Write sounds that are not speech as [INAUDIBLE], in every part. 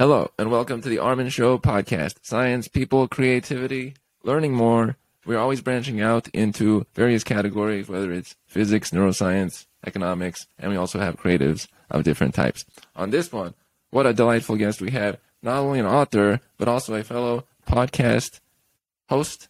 Hello, and welcome to the Armin Show podcast. Science, people, creativity, learning more. We're always branching out into various categories, whether it's physics, neuroscience, economics, and we also have creatives of different types. On this one, what a delightful guest we have. Not only an author, but also a fellow podcast host,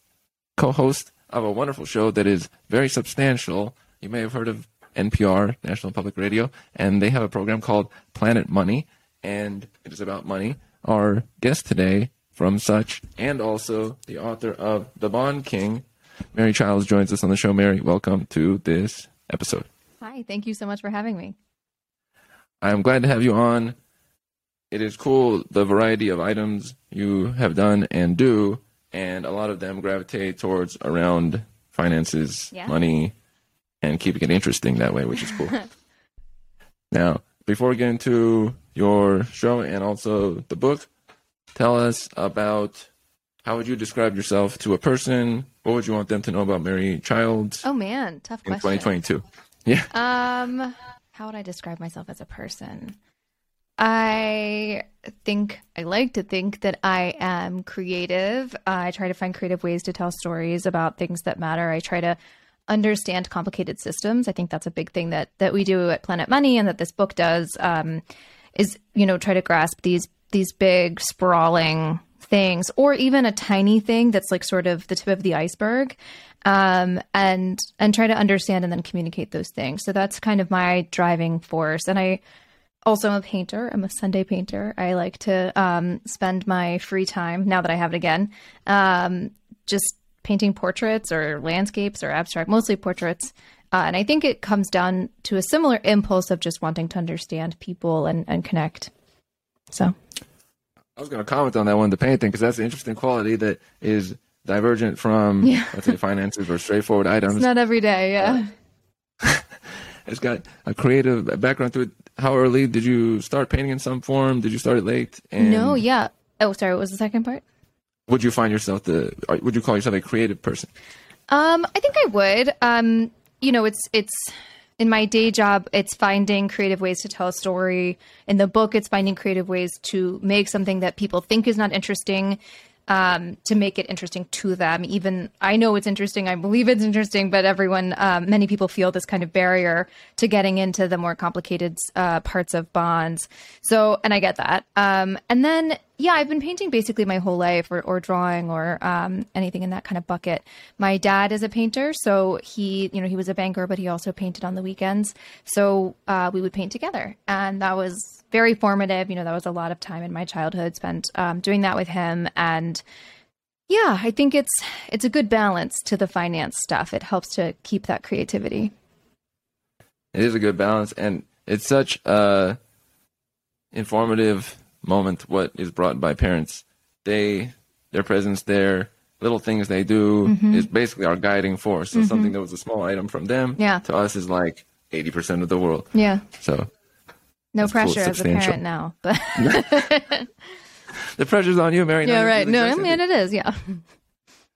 co host of a wonderful show that is very substantial. You may have heard of NPR, National Public Radio, and they have a program called Planet Money, and it is about money. Our guest today from such, and also the author of The Bond King, Mary Childs, joins us on the show. Mary, welcome to this episode. Hi, thank you so much for having me. I'm glad to have you on. It is cool the variety of items you have done and do, and a lot of them gravitate towards around finances, Yeah. money, and keeping it interesting that way, which is cool. [LAUGHS] now, before we get into your show and also the book, tell us about how would you describe yourself to a person? What would you want them to know about Mary Childs Oh man, tough in question. 2022? Yeah. Um, how would I describe myself as a person? I think I like to think that I am creative. I try to find creative ways to tell stories about things that matter. I try to understand complicated systems. I think that's a big thing that that we do at Planet Money and that this book does. Um, is you know try to grasp these these big sprawling things or even a tiny thing that's like sort of the tip of the iceberg um, and and try to understand and then communicate those things. So that's kind of my driving force. And i also am a painter. I'm a sunday painter. I like to um, spend my free time now that i have it again um, just painting portraits or landscapes or abstract mostly portraits uh, and i think it comes down to a similar impulse of just wanting to understand people and, and connect so I was going to comment on that one, the painting, because that's an interesting quality that is divergent from, Yeah. let's say, finances or straightforward items. it's not every day yeah [LAUGHS] it's got a creative background to it. How early did you start painting in some form? Did you start it late? And no yeah oh sorry what was the second part Would you find yourself the? Would you call yourself a creative person? Um, I think I would. Um, you know, it's it's in my day job, it's finding creative ways to tell a story. In the book, it's finding creative ways to make something that people think is not interesting, um, to make it interesting to them. Even I know it's interesting, I believe it's interesting, but everyone, um, many people feel this kind of barrier to getting into the more complicated uh, parts of bonds. So, and I get that. Um, and then yeah, I've been painting basically my whole life, or, or drawing, or um, anything in that kind of bucket. My dad is a painter, so he, you know, he was a banker, but he also painted on the weekends. So uh, we would paint together, and that was very formative. You know, that was a lot of time in my childhood spent um, doing that with him, and yeah, I think it's it's a good balance to the finance stuff. It helps to keep that creativity. It is a good balance, and it's such a informative moment. What is brought by parents, they their presence there, little things they do Mm-hmm. is basically our guiding force. So something that was a small item from them Yeah. to us is like eighty percent of the world. Yeah, So no pressure as a parent now, [LAUGHS] but the pressure's on you, Mary. Yeah, right. No, I mean it is. Yeah.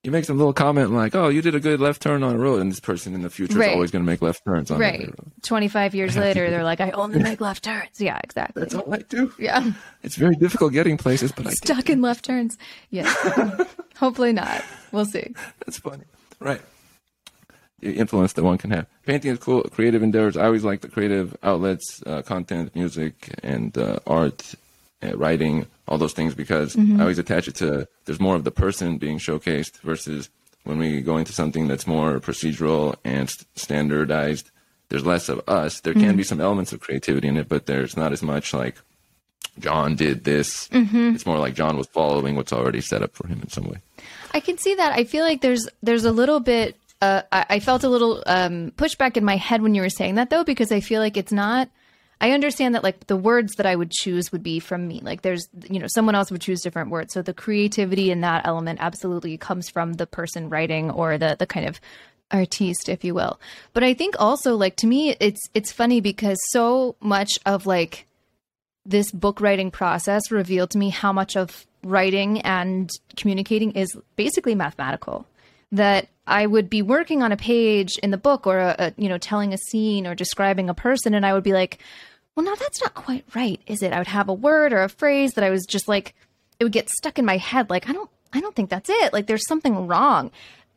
you make some little comment like, "Oh, you did a good left turn on a road," and this person in the future Right. is always going to make left turns on Right. the road. 25 years [LAUGHS] later, they're like, I only make left turns. Yeah, exactly. That's all I do. Yeah. It's very difficult getting places, but I do. Stuck in left turns. Yeah. [LAUGHS] Hopefully not. We'll see. That's funny, right? The influence that one can have. Painting is cool. Creative endeavors. I always like the creative outlets, uh, content, music, and uh, art, uh, writing, all those things because I always attach it to. There's more of the person being showcased versus when we go into something that's more procedural and st- standardized. There's less of us. There can be some elements of creativity in it, but there's not as much like John did this. It's more like John was following what's already set up for him in some way. I can see that. I feel like there's there's a little bit. Uh, I, I felt a little um, pushback in my head when you were saying that, though, because I feel like it's not. I understand that like the words that I would choose would be from me. Like there's you know someone else would choose different words. So the creativity in that element absolutely comes from the person writing or the the kind of artiste, if you will. But I think also like to me it's it's funny because so much of like this book writing process revealed to me how much of writing and communicating is basically mathematical that I would be working on a page in the book or a, a, you know telling a scene or describing a person and I would be like well, now that's not quite right, is it? I would have a word or a phrase that I was just like, it would get stuck in my head. Like, I don't, I don't think that's it. Like, there's something wrong.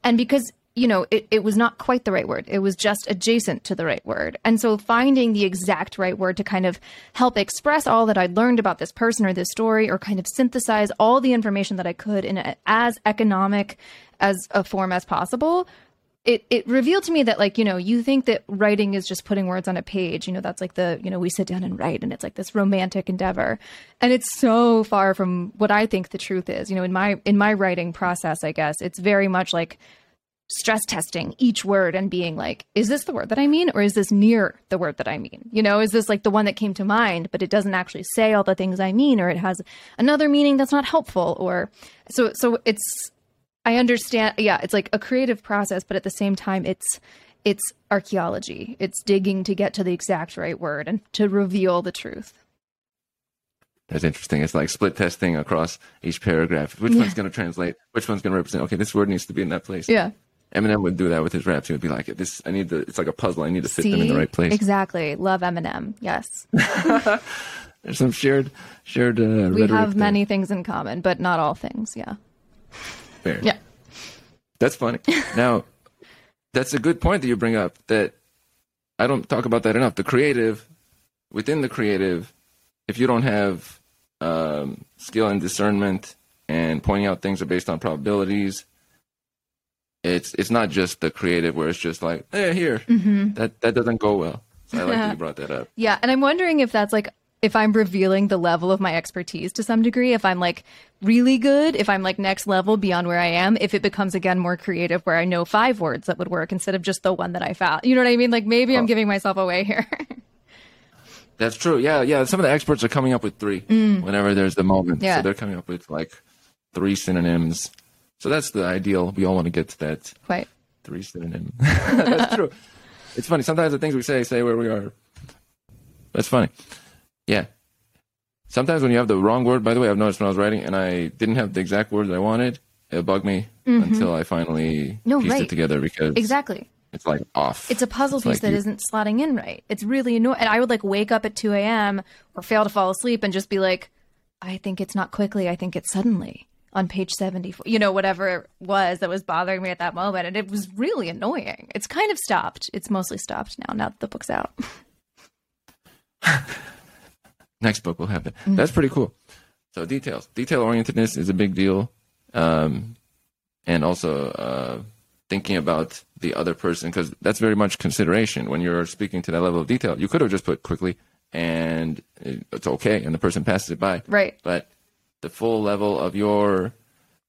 And because you know, it, it was not quite the right word. It was just adjacent to the right word. And so finding the exact right word to kind of help express all that I'd learned about this person or this story or kind of synthesize all the information that I could in a, as economic as a form as possible. It, it revealed to me that like you know you think that writing is just putting words on a page you know that's like the you know we sit down and write and it's like this romantic endeavor and it's so far from what i think the truth is you know in my in my writing process i guess it's very much like stress testing each word and being like, is this the word that I mean? Or is this near the word that I mean? You know, is this like the one that came to mind, but it doesn't actually say all the things I mean, or it has another meaning that's not helpful? Or so, so it's, I understand. Yeah. It's like a creative process, but at the same time, it's, it's archaeology. It's digging to get to the exact right word and to reveal the truth. That's interesting. It's like split testing across each paragraph. Which yeah. one's going to translate? Which one's going to represent? Okay, this word needs to be in that place. Yeah. Eminem would do that with his raps. He would be like, "This, I need to. It's like a puzzle. I need to fit See? them in the right place." Exactly. Love Eminem. Yes. [LAUGHS] There's some shared, shared. Uh, we have many things in common, but not all things. Yeah. Fair. Yeah. That's funny. [LAUGHS] now, that's a good point that you bring up. That I don't talk about that enough. The creative, within the creative, if you don't have um, skill and discernment and pointing out things are based on probabilities it's it's not just the creative where it's just like, hey, here. Mm-hmm. That that doesn't go well. So I like that [LAUGHS] you brought that up. Yeah, and I'm wondering if that's like if I'm revealing the level of my expertise to some degree, if I'm like really good, if I'm like next level beyond where I am, if it becomes again more creative where I know five words that would work instead of just the one that I found. You know what I mean? Like maybe oh. I'm giving myself away here. [LAUGHS] That's true. Yeah, yeah. Some of the experts are coming up with three mm. whenever there's the moment. Yeah. So they're coming up with like three synonyms so that's the ideal. We all want to get to that. Right. Three synonym. [LAUGHS] that's true. [LAUGHS] It's funny. Sometimes the things we say say where we are. That's funny. Yeah. Sometimes when you have the wrong word, by the way, I've noticed when I was writing and I didn't have the exact words I wanted, it bugged me mm-hmm. until I finally no, pieced right. it together because exactly it's like off. It's a puzzle it's piece like that not slotting in right. It's really annoying. And I would like wake up at 2 a.m. or fail to fall asleep and just be like, I think it's not quickly. I think it's suddenly on page 74, you know, whatever it was that was bothering me at that moment. And it was really annoying. It's kind of stopped. It's mostly stopped now, now that the book's out. [LAUGHS] Next book will have it. Mm-hmm. That's pretty cool. So details, detail orientedness is a big deal. Um, and also, uh, thinking about the other person because that's very much consideration when you're speaking to that level of detail. You could have just put quickly and it's okay and the person passes it by. Right. But the full level of your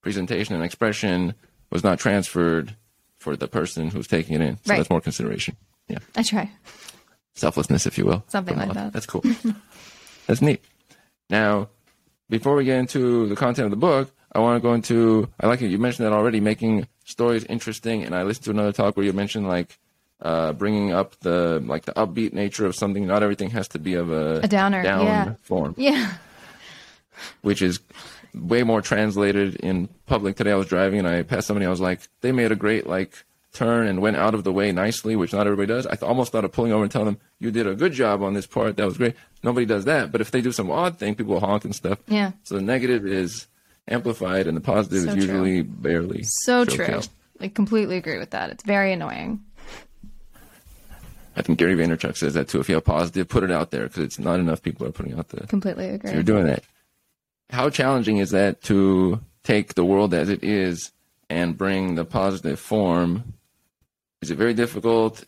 presentation and expression was not transferred for the person who's taking it in. So right. that's more consideration. Yeah. I try. Selflessness, if you will. Something like that. That's cool. [LAUGHS] that's neat. Now, before we get into the content of the book, I want to go into, I like it, you mentioned that already, making stories interesting. And I listened to another talk where you mentioned like, uh, bringing up the like the upbeat nature of something. Not everything has to be of a, a downer down yeah. form. Yeah which is way more translated in public. Today I was driving and I passed somebody. I was like, they made a great like turn and went out of the way nicely, which not everybody does. I th- almost thought of pulling over and telling them, you did a good job on this part. That was great. Nobody does that. But if they do some odd thing, people will honk and stuff. Yeah. So the negative is amplified and the positive so is usually true. barely. So showcased. true. I completely agree with that. It's very annoying. I think Gary Vaynerchuk says that too. If you have positive, put it out there because it's not enough people are putting out the. Completely agree. So you're doing that how challenging is that to take the world as it is and bring the positive form? Is it very difficult?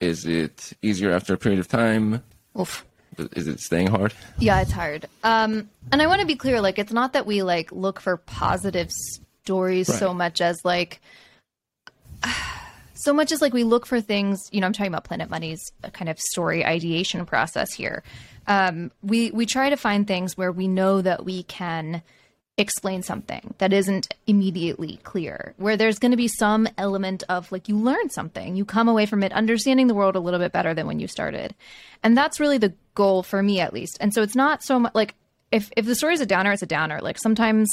Is it easier after a period of time? Oof. Is it staying hard? Yeah, it's hard. Um, and I want to be clear, like, it's not that we like look for positive stories right. so much as like, [SIGHS] so much as like we look for things. You know, I'm talking about Planet Money's kind of story ideation process here um, we we try to find things where we know that we can explain something that isn't immediately clear where there's going to be some element of like you learn something you come away from it understanding the world a little bit better than when you started. And that's really the goal for me at least. And so it's not so much like if if the story's a downer it's a downer. Like sometimes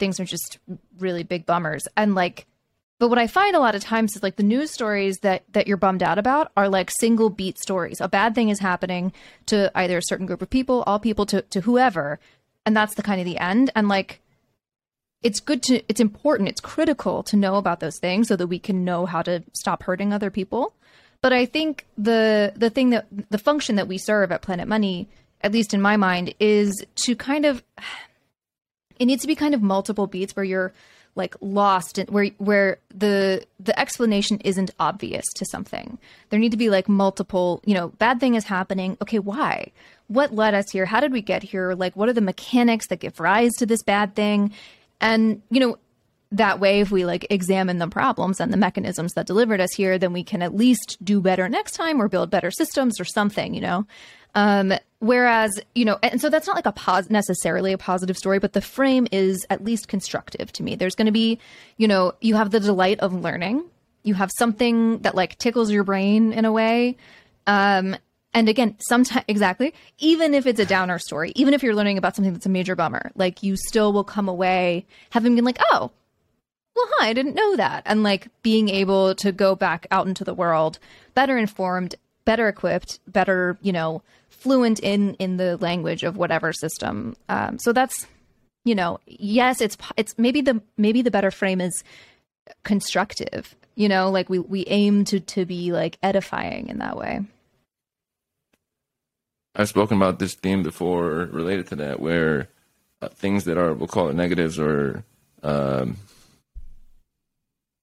things are just really big bummers. And like But what I find a lot of times is like the news stories that that you're bummed out about are like single beat stories. A bad thing is happening to either a certain group of people, all people to to whoever, and that's the kind of the end. And like it's good to it's important, it's critical to know about those things so that we can know how to stop hurting other people. But I think the the thing that the function that we serve at Planet Money, at least in my mind, is to kind of it needs to be kind of multiple beats where you're like lost and where where the the explanation isn't obvious to something. There need to be like multiple, you know, bad thing is happening. Okay, why? What led us here? How did we get here? Like what are the mechanics that give rise to this bad thing? And you know, that way if we like examine the problems and the mechanisms that delivered us here, then we can at least do better next time or build better systems or something, you know. Um, whereas, you know, and so that's not like a pos- necessarily a positive story, but the frame is at least constructive to me. There's going to be, you know, you have the delight of learning. You have something that like tickles your brain in a way. Um, and again, sometimes [LAUGHS] exactly, even if it's a downer story, even if you're learning about something that's a major bummer, like you still will come away having been like, oh, well, hi, I didn't know that. And like being able to go back out into the world better informed, better equipped, better, you know, fluent in in the language of whatever system. Um, so that's you know, yes, it's it's maybe the maybe the better frame is constructive. You know, like we we aim to to be like edifying in that way. I've spoken about this theme before related to that, where uh, things that are we'll call it negatives or um,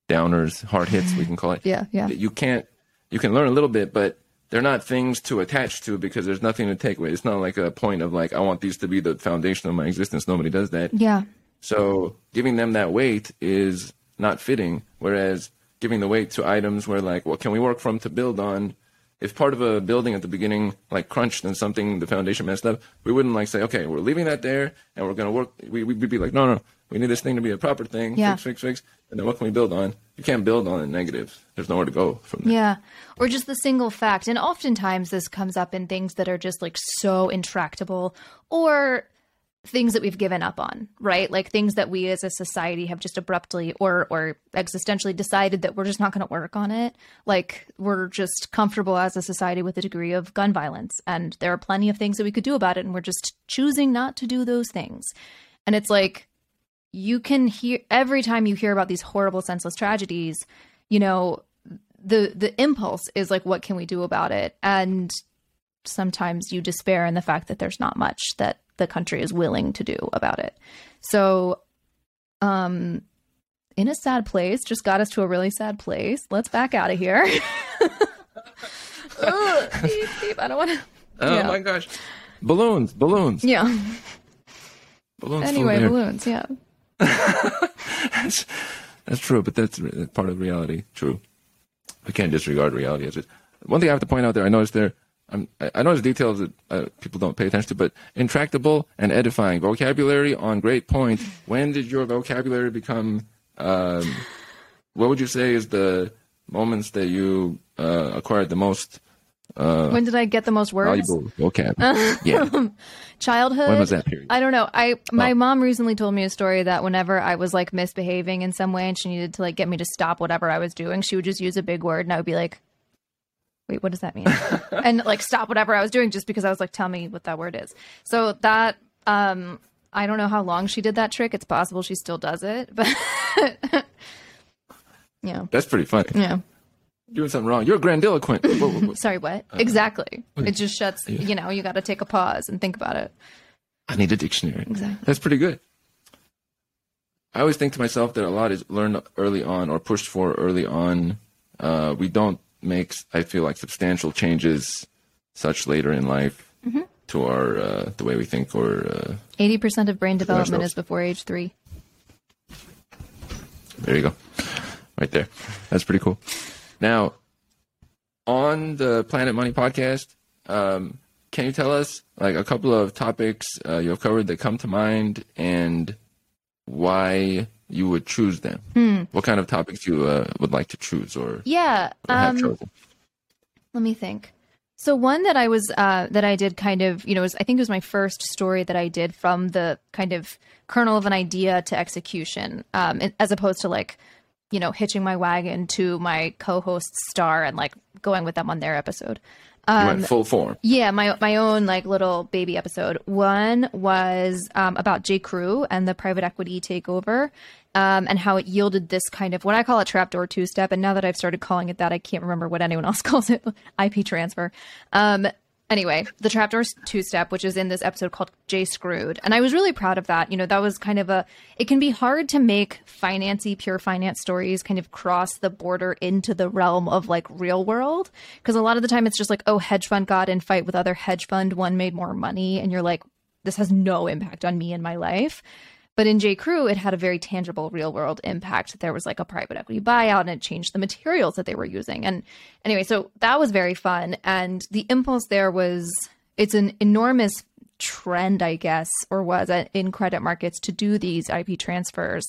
downers, hard hits, we can call it. [LAUGHS] Yeah, yeah. You can't you can learn a little bit, but they're not things to attach to because there's nothing to take away. It's not like a point of like I want these to be the foundation of my existence. Nobody does that. Yeah. So giving them that weight is not fitting. Whereas giving the weight to items where like what can we work from to build on? If part of a building at the beginning like crunched and something the foundation messed up, we wouldn't like say, okay, we're leaving that there and we're gonna work. We we'd be like, no, no, we need this thing to be a proper thing. Yeah. Fix, fix, fix. And then what can we build on? You can't build on a negative. There's nowhere to go from there. Yeah. Or just the single fact. And oftentimes this comes up in things that are just like so intractable or things that we've given up on, right? Like things that we as a society have just abruptly or or existentially decided that we're just not going to work on it. Like we're just comfortable as a society with a degree of gun violence and there are plenty of things that we could do about it and we're just choosing not to do those things. And it's like you can hear every time you hear about these horrible senseless tragedies, you know, the the impulse is like what can we do about it? And sometimes you despair in the fact that there's not much that the country is willing to do about it. So um in a sad place just got us to a really sad place. Let's back out of here. [LAUGHS] [LAUGHS] Steve, I don't want to. Oh Yeah. my gosh. Balloons, balloons. Yeah. Balloons. Anyway, balloons. Yeah. [LAUGHS] that's, that's true, but that's part of reality. True. We can't disregard reality. One thing I have to point out there, I noticed there, I'm, I I noticed details that uh, people don't pay attention to, but intractable and edifying vocabulary on great point. When did your vocabulary become? Um, what would you say is the moments that you uh, acquired the most when did I get the most words? valuable vocab? [LAUGHS] yeah. Childhood. When was that period? I don't know. I my Oh. mom recently told me a story that whenever I was like misbehaving in some way and she needed to like get me to stop whatever I was doing, she would just use a big word and I would be like, "Wait, what does that mean?" [LAUGHS] and like stop whatever I was doing just because I was like, "Tell me what that word is." So that um I don't know how long she did that trick. It's possible she still does it, but [LAUGHS] yeah. That's pretty funny. Yeah. Doing something wrong. You're grandiloquent. Whoa, whoa, whoa. Sorry, what? Uh, exactly. It just shuts, you know, you got to take a pause and think about it. I need a dictionary. Exactly. That's pretty good. I always think to myself that a lot is learned early on or pushed for early on. Uh, we don't make, I feel like, substantial changes such later in life Mm-hmm. to our uh, the way we think or uh, 80% of brain development is before age three. There you go. Right there. That's pretty cool. Now, on the Planet Money podcast, um, can you tell us like a couple of topics uh, you have covered that come to mind and why you would choose them? What kind of topics you uh, would like to choose or, Yeah. or have Um, let me think. So one that I was uh, that I did kind of you know was I think it was my first story that I did from the kind of kernel of an idea to execution, um, as opposed to like you know, hitching my wagon to my co-host Star and like going with them on their episode. Um, full form. Yeah, my my own like little baby episode. One was um, about J. Crew and the private equity takeover, um, and how it yielded this kind of what I call a trapdoor two step. And now that I've started calling it that, I can't remember what anyone [LAUGHS] else calls it. IP transfer. Um, anyway, the trapdoor two step, which is in this episode called J Screwed, and I was really proud of that. You know, that was kind of a. It can be hard to make financy, pure finance stories kind of cross the border into the realm of like real world, because a lot of the time it's just like, oh, hedge fund got in fight with other hedge fund, one made more money, and you're like, this has no impact on me and my life. But in J. Crew, it had a very tangible real world impact. There was like a private equity buyout and it changed the materials that they were using. And anyway, so that was very fun. And the impulse there was it's an enormous trend, I guess, or was uh, in credit markets to do these IP transfers.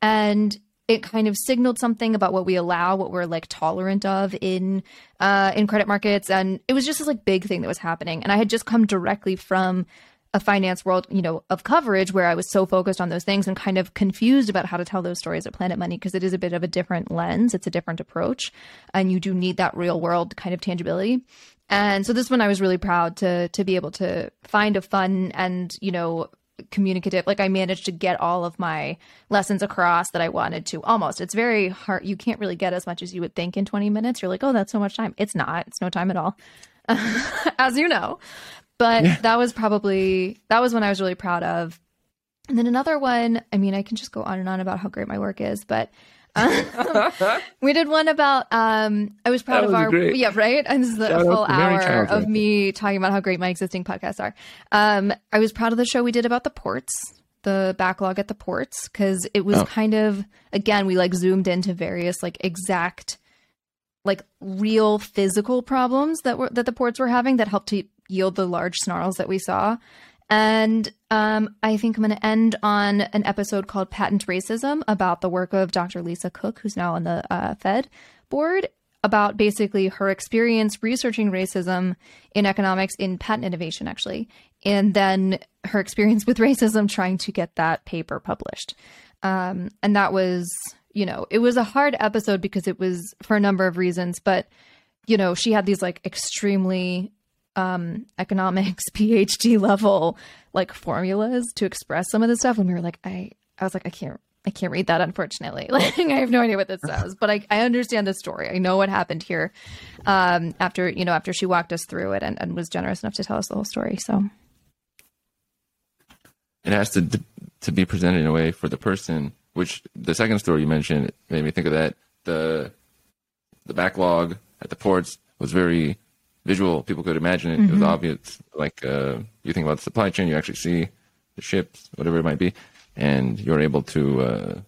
And it kind of signaled something about what we allow, what we're like tolerant of in uh, in credit markets, and it was just this like big thing that was happening. And I had just come directly from a finance world, you know, of coverage where I was so focused on those things and kind of confused about how to tell those stories at Planet Money because it is a bit of a different lens. It's a different approach, and you do need that real world kind of tangibility. And so this one, I was really proud to to be able to find a fun and you know communicative. Like I managed to get all of my lessons across that I wanted to. Almost, it's very hard. You can't really get as much as you would think in twenty minutes. You're like, oh, that's so much time. It's not. It's no time at all, [LAUGHS] as you know but that was probably that was one I was really proud of. And then another one, I mean, I can just go on and on about how great my work is, but uh, [LAUGHS] we did one about um I was proud That of was our great. yeah, right? And this is the Shout full hour of me talking about how great my existing podcasts are. Um I was proud of the show we did about the ports, the backlog at the ports cuz it was Oh. kind of again, we like zoomed into various like exact like real physical problems that were that the ports were having that helped to yield the large snarls that we saw. And um, I think I'm going to end on an episode called Patent Racism about the work of Dr. Lisa Cook, who's now on the uh, Fed board, about basically her experience researching racism in economics in patent innovation, actually, and then her experience with [LAUGHS] racism trying to get that paper published. Um, and that was, you know, it was a hard episode because it was for a number of reasons, but, you know, she had these like extremely um economics [LAUGHS] PhD level like formulas to express some of the stuff and we were like I I was like I can't I can't read that unfortunately [LAUGHS] like I have no idea what this [LAUGHS] says but I, I understand the story I know what happened here um after you know after she walked us through it and, and was generous enough to tell us the whole story so it has to to be presented in a way for the person. Which the second story you mentioned made me think of that. The the backlog at the ports was very visual. People could imagine it. It was obvious. Like uh, you think about the supply chain, you actually see the ships, whatever it might be, and you're able to uh,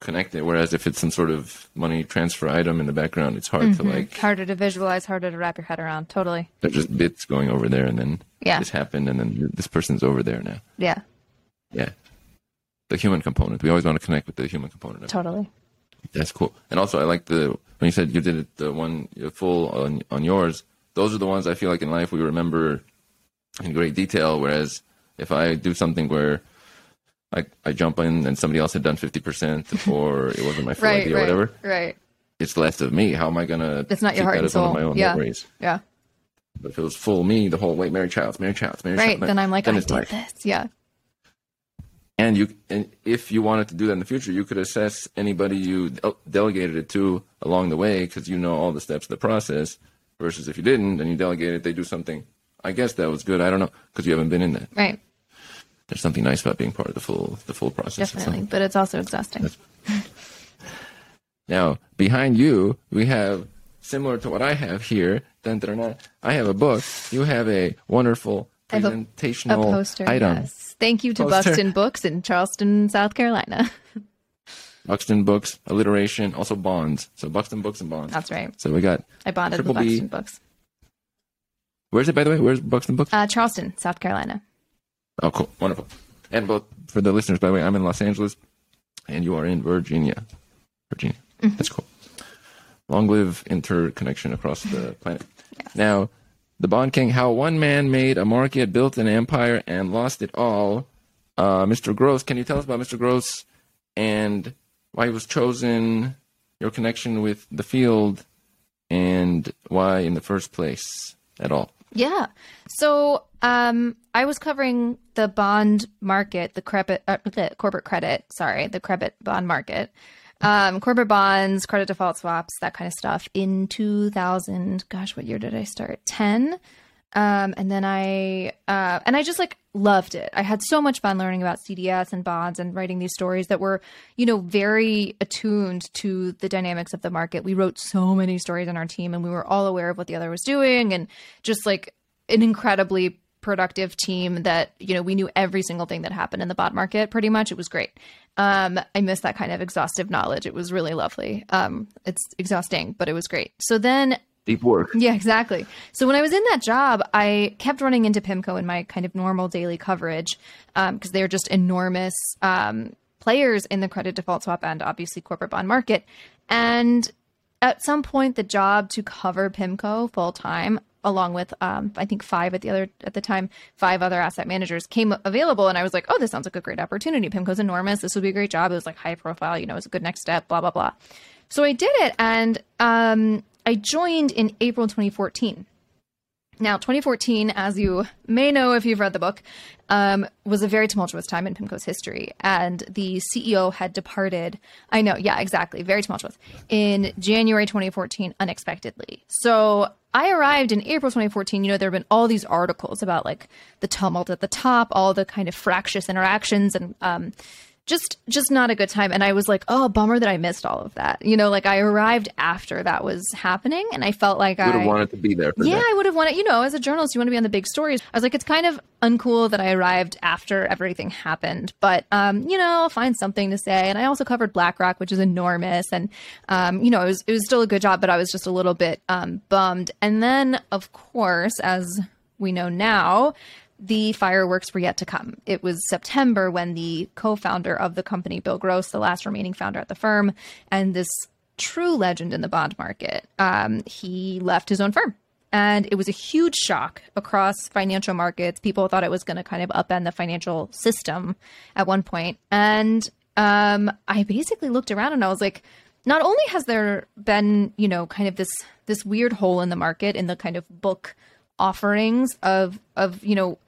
connect it. Whereas if it's some sort of money transfer item in the background, it's hard to like. harder to visualize harder to wrap your head around totally They're just bits going over there, and then Yeah. this happened, and then this person's over there now. yeah Yeah. The human component. We always want to connect with the human component. it. totally That's cool. And also, I like the when you said you did it the one full on on yours. Those are the ones I feel like in life we remember in great detail. Whereas if I do something where I I jump in and somebody else had done fifty percent [LAUGHS] or it wasn't my full right idea right or whatever, right it's less of me. How am I gonna? It's not your heart and of soul. my own Yeah. memories? yeah But if it was full me the whole way, Mary Childs, Mary Childs, Mary right Childs, then I'm like then I did like- this yeah And you, and if you wanted to do that in the future, you could assess anybody you de- delegated it to along the way because you know all the steps of the process. Versus if you didn't and you delegated, they do something. I guess that was good. I don't know because you haven't been in that. right There's something nice about being part of the full the full process. Definitely but it's also exhausting [LAUGHS] Now behind you, we have similar to what I have here. Dun, dun, dun, I have a book. You have a wonderful have a- a presentational poster item. yes thank you to Poster. Buxton Books in Charleston South Carolina [LAUGHS] Buxton Books, alliteration, also bonds. So Buxton Books and bonds. that's right So we got I bonded Triple with B. Books Where's it, by the way? Where's Buxton Books? uh, Charleston South Carolina oh, cool. Wonderful. And both for the listeners, by the way, I'm in Los Angeles and you are in Virginia. Virginia. Mm-hmm. That's cool. Long live interconnection across the [LAUGHS] planet. Now, The Bond King, how one man made a market, built an empire, and lost it all. Uh, Mr. Gross, can you tell us about Mr. Gross and why he was chosen your connection with the field and why in the first place at all. Yeah. So um, I was covering the bond market, the credit, uh, the corporate credit, sorry, the credit bond market, um, corporate bonds, credit default swaps, that kind of stuff in 2000. Gosh, what year did I start? 10. Um, and then I, uh, and I just like loved it. I had so much fun learning about CDS and bonds and writing these stories that were, you know, very attuned to the dynamics of the market. We wrote so many stories on our team and we were all aware of what the other was doing and just like an incredibly productive team that, you know, we knew every single thing that happened in the bond market pretty much. It was great. Um, I miss that kind of exhaustive knowledge. It was really lovely. Um, it's exhausting, but it was great. So then deep work. Yeah, exactly. So when I was in that job, I kept running into PIMCO in my kind of normal daily coverage because um, they're just enormous um, players in the credit default swap and obviously corporate bond market. And at some point, the job to cover PIMCO full time, along with um, I think five at the other at the time, five other asset managers came available, and I was like, oh, this sounds like a great opportunity. PIMCO's enormous. This would be a great job. It was like high profile. You know, it was a good next step. Blah blah blah. So I did it, and um, I joined in April 2014. Now, 2014, as you may know if you've read the book, um, was a very tumultuous time in PIMCO's history, and the CEO had departed. I know, yeah, exactly, very tumultuous in January 2014, unexpectedly. So I arrived in April 2014. You know, there have been all these articles about like the tumult at the top, all the kind of fractious interactions, and um, just just not a good time. And i was like oh bummer that i missed all of that. You know like i arrived after that was happening and i felt like would i have wanted to be there yeah that. i would have wanted you know as a journalist you want to be on the big stories. I was like it's kind of uncool that i arrived after everything happened but um you know i'll find something to say. And i also covered blackrock which is enormous and um you know it was it was still a good job but i was just a little bit um bummed. And then of course as we know now the fireworks were yet to come. It was September when the co founder of the company, Bill Gross, the last remaining founder at the firm, and this true legend in the bond market, um, he left his own firm. And it was a huge shock across financial markets. People thought it was going to kind of upend the financial system at one point. And um, I basically looked around and I was like, not only has there been, you know, kind of this this weird hole in the market in the kind of book offerings of of you know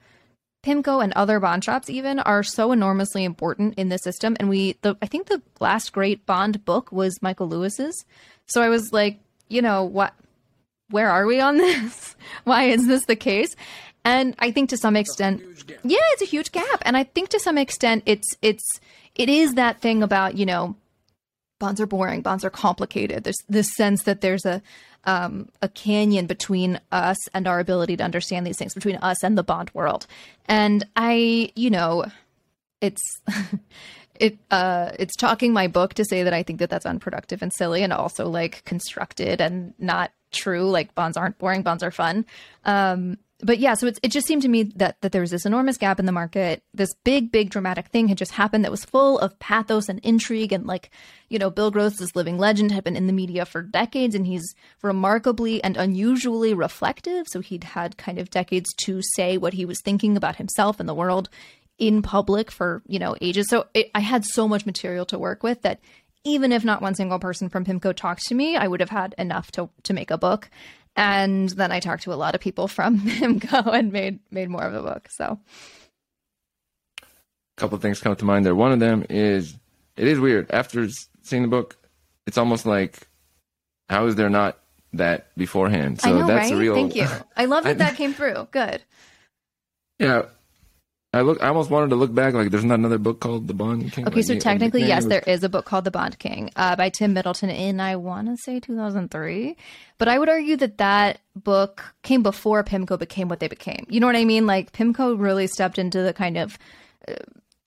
PIMCO and other bond shops even are so enormously important in the system. And we, the I think the last great bond book was Michael Lewis's. So I was like, you know what? Where are we on [LAUGHS] this? Why is this the case? And I think to some extent, yeah, it's a huge gap. And I think to some extent, it's it's it is that thing about you know, bonds are boring, bonds are complicated. There's this sense that there's a um, a canyon between us and our ability to understand these things, between us and the bond world. And I, you know, it's. [LAUGHS] it uh it's talking my book to say that I think that that's unproductive and silly and also like constructed and not true like bonds aren't boring bonds are fun um but yeah, so it just seemed to me that that there was this enormous gap in the market. This big, big dramatic thing had just happened that was full of pathos and intrigue, and like, you know, Bill Gross, this living legend, had been in the media for decades, and he's remarkably and unusually reflective. So he'd had kind of decades to say what he was thinking about himself and the world in public for you know ages. So it, I had so much material to work with that even if not one single person from PIMCO talked to me, I would have had enough to to make a book and then I talked to a lot of people from [LAUGHS] PIMCO and made made more of a book. So, a couple of things come to mind there. One of them is it is weird after seeing the book. It's almost like how is there not that beforehand? So I know, that's right? a real. Thank you. I love [LAUGHS] that that came through. Good. Yeah, I look. I almost wanted to look back. Like, there's not another book called The Bond King. Okay, so technically, yes, there is a book called The Bond King uh, by Tim Middleton in I want to say 2003. But I would argue that that book came before PIMCO became what they became. You know what I mean? Like PIMCO really stepped into the kind of uh,